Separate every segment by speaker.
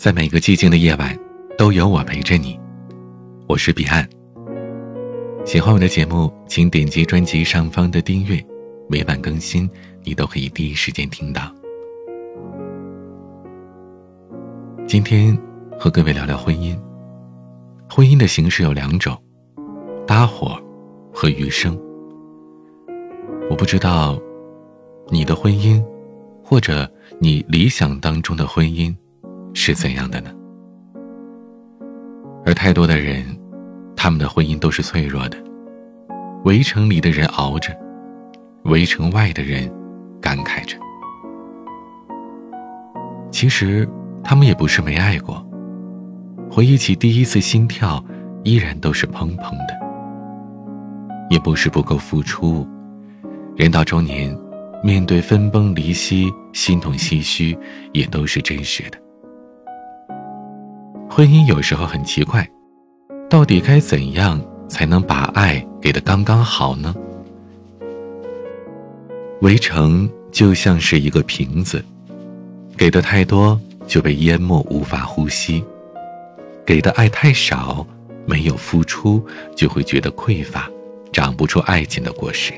Speaker 1: 在每个寂静的夜晚，都有我陪着你。我是彼岸。喜欢我的节目，请点击专辑上方的订阅，每晚更新，你都可以第一时间听到。今天和各位聊聊婚姻。婚姻的形式有两种：搭伙和余生。我不知道你的婚姻，或者你理想当中的婚姻。是怎样的呢？而太多的人，他们的婚姻都是脆弱的。围城里的人熬着，围城外的人感慨着。其实，他们也不是没爱过。回忆起第一次心跳，依然都是砰砰的。也不是不够付出。人到中年，面对分崩离析，心痛唏嘘，也都是真实的。婚姻有时候很奇怪，到底该怎样才能把爱给的刚刚好呢？围城就像是一个瓶子，给的太多就被淹没，无法呼吸；给的爱太少，没有付出就会觉得匮乏，长不出爱情的果实。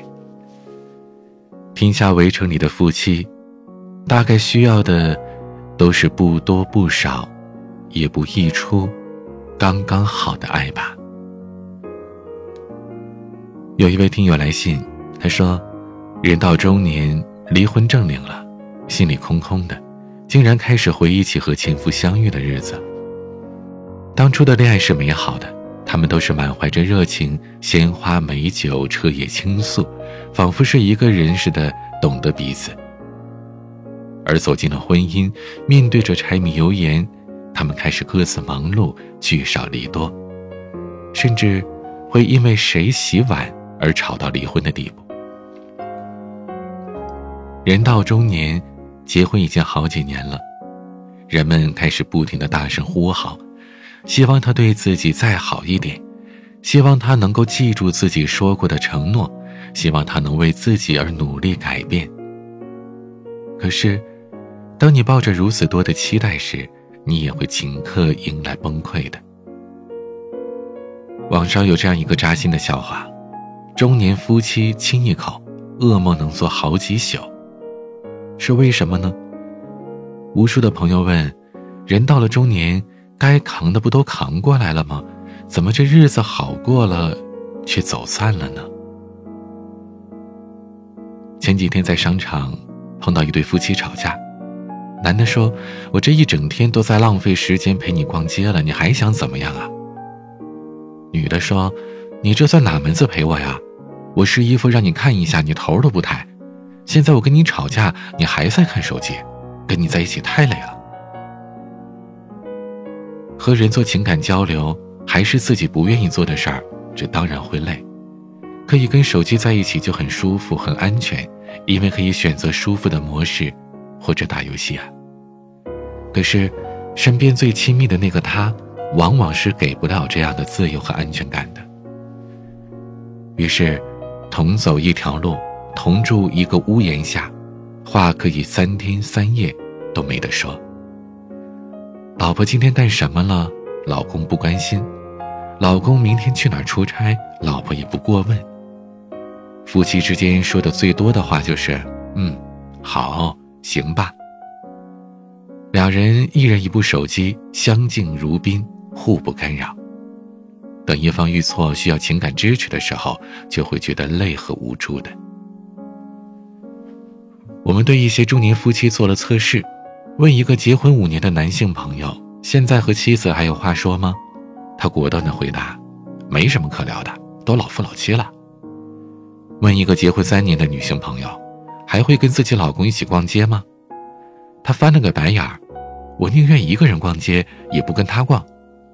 Speaker 1: 听下围城里的夫妻，大概需要的都是不多不少。也不溢出刚刚好的爱吧。有一位听友来信，他说：“人到中年，离婚证领了，心里空空的，竟然开始回忆起和前夫相遇的日子。当初的恋爱是美好的，他们都是满怀着热情，鲜花美酒，彻夜倾诉，仿佛是一个人似的懂得彼此。而走进了婚姻，面对着柴米油盐。”他们开始各自忙碌，聚少离多，甚至会因为谁洗碗而吵到离婚的地步。人到中年，结婚已经好几年了，人们开始不停的大声呼号，希望他对自己再好一点，希望他能够记住自己说过的承诺，希望他能为自己而努力改变。可是，当你抱着如此多的期待时，你也会顷刻迎来崩溃的。网上有这样一个扎心的笑话：中年夫妻亲一口，噩梦能做好几宿。是为什么呢？无数的朋友问：人到了中年，该扛的不都扛过来了吗？怎么这日子好过了，却走散了呢？前几天在商场碰到一对夫妻吵架。男的说：“我这一整天都在浪费时间陪你逛街了，你还想怎么样啊？”女的说：“你这算哪门子陪我呀？我试衣服让你看一下，你头都不抬。现在我跟你吵架，你还在看手机，跟你在一起太累了。和人做情感交流还是自己不愿意做的事儿，这当然会累。可以跟手机在一起就很舒服、很安全，因为可以选择舒服的模式。”或者打游戏啊。可是，身边最亲密的那个他，往往是给不了这样的自由和安全感的。于是，同走一条路，同住一个屋檐下，话可以三天三夜都没得说。老婆今天干什么了？老公不关心。老公明天去哪儿出差？老婆也不过问。夫妻之间说的最多的话就是：“嗯，好。”行吧。两人一人一部手机，相敬如宾，互不干扰。等一方遇错需要情感支持的时候，就会觉得累和无助的。我们对一些中年夫妻做了测试，问一个结婚五年的男性朋友：“现在和妻子还有话说吗？”他果断的回答：“没什么可聊的，都老夫老妻了。”问一个结婚三年的女性朋友。还会跟自己老公一起逛街吗？他翻了个白眼儿，我宁愿一个人逛街，也不跟他逛，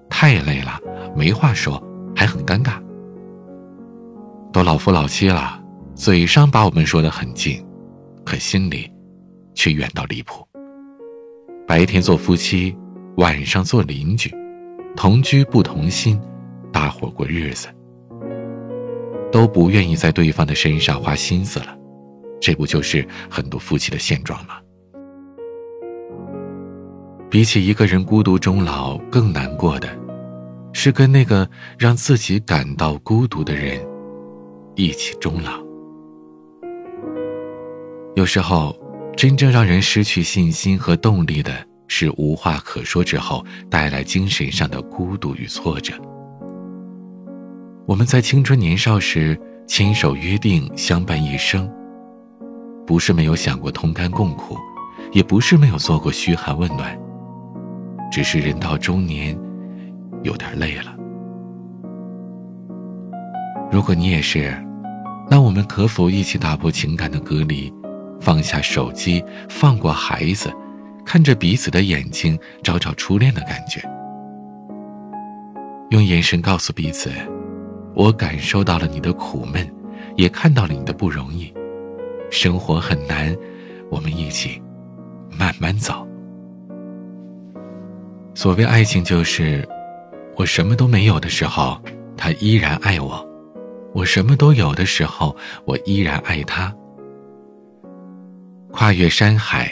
Speaker 1: 太累了，没话说，还很尴尬。都老夫老妻了，嘴上把我们说的很近，可心里却远到离谱。白天做夫妻，晚上做邻居，同居不同心，大伙过日子，都不愿意在对方的身上花心思了。这不就是很多夫妻的现状吗？比起一个人孤独终老，更难过的，是跟那个让自己感到孤独的人一起终老。有时候，真正让人失去信心和动力的，是无话可说之后带来精神上的孤独与挫折。我们在青春年少时牵手约定相伴一生，不是没有想过同甘共苦，也不是没有做过嘘寒问暖。只是人到中年，有点累了。如果你也是，那我们可否一起打破情感的隔离，放下手机，放过孩子，看着彼此的眼睛，找找初恋的感觉，用眼神告诉彼此：我感受到了你的苦闷，也看到了你的不容易。生活很难，我们一起慢慢走。所谓爱情，就是我什么都没有的时候，他依然爱我；我什么都有的时候，我依然爱他。跨越山海，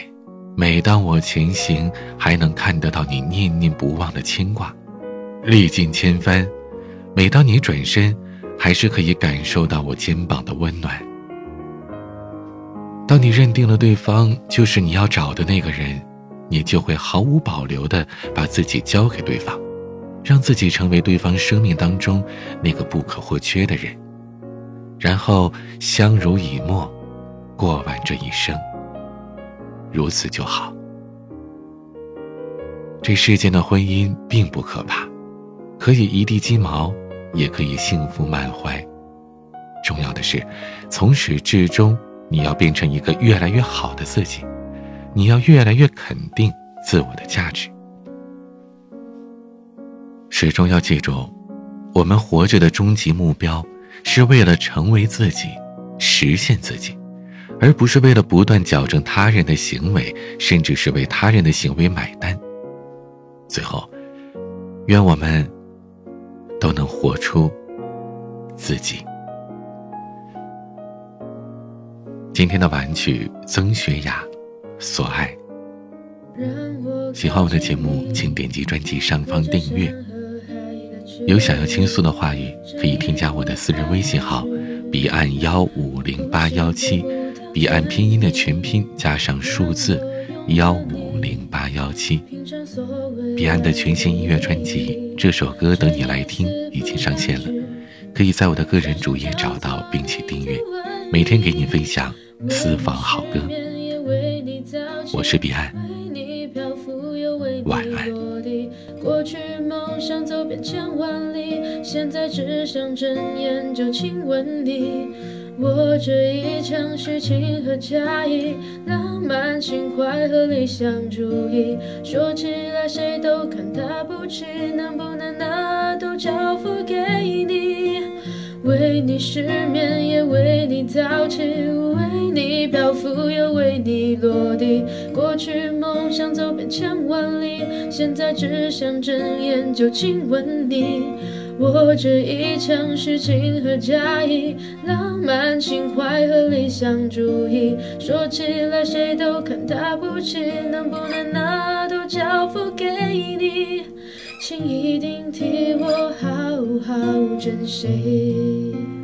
Speaker 1: 每当我前行，还能看得到你念念不忘的牵挂；历尽千帆，每当你转身，还是可以感受到我肩膀的温暖。当你认定了对方就是你要找的那个人。你就会毫无保留地把自己交给对方，让自己成为对方生命当中那个不可或缺的人，然后相濡以沫，过完这一生。如此就好。这世间的婚姻并不可怕，可以一地鸡毛，也可以幸福满怀。重要的是，从始至终，你要变成一个越来越好的自己。你要越来越肯定自我的价值，始终要记住，我们活着的终极目标是为了成为自己，实现自己，而不是为了不断矫正他人的行为，甚至是为他人的行为买单。最后，愿我们都能活出自己。今天的晚曲，曾雪雅。所爱。喜欢我的节目，请点击专辑上方订阅。有想要倾诉的话语，可以添加我的私人微信号：彼岸幺五零八幺七，彼岸拼音的全拼加上数字幺五零八幺七。彼岸的全新音乐专辑《这首歌等你来听》已经上线了，可以在我的个人主页找到并且订阅，每天给你分享私房好歌。我是彼岸，晚安。过去梦想走遍千万里，现在只想睁眼就亲吻你。我这一腔虚情和假意，浪漫情怀和理想主义，说起来谁都看他不起，能不能拿都交付？为你失眠，也为你早起，为你漂浮，又为你落地。过去梦想走遍千万里，现在只想睁眼就亲吻你。我这一腔虚情和假意，浪漫情怀和理想主义，说起来谁都看他不起，能不能拿都交付给你？请一定替我好好珍惜。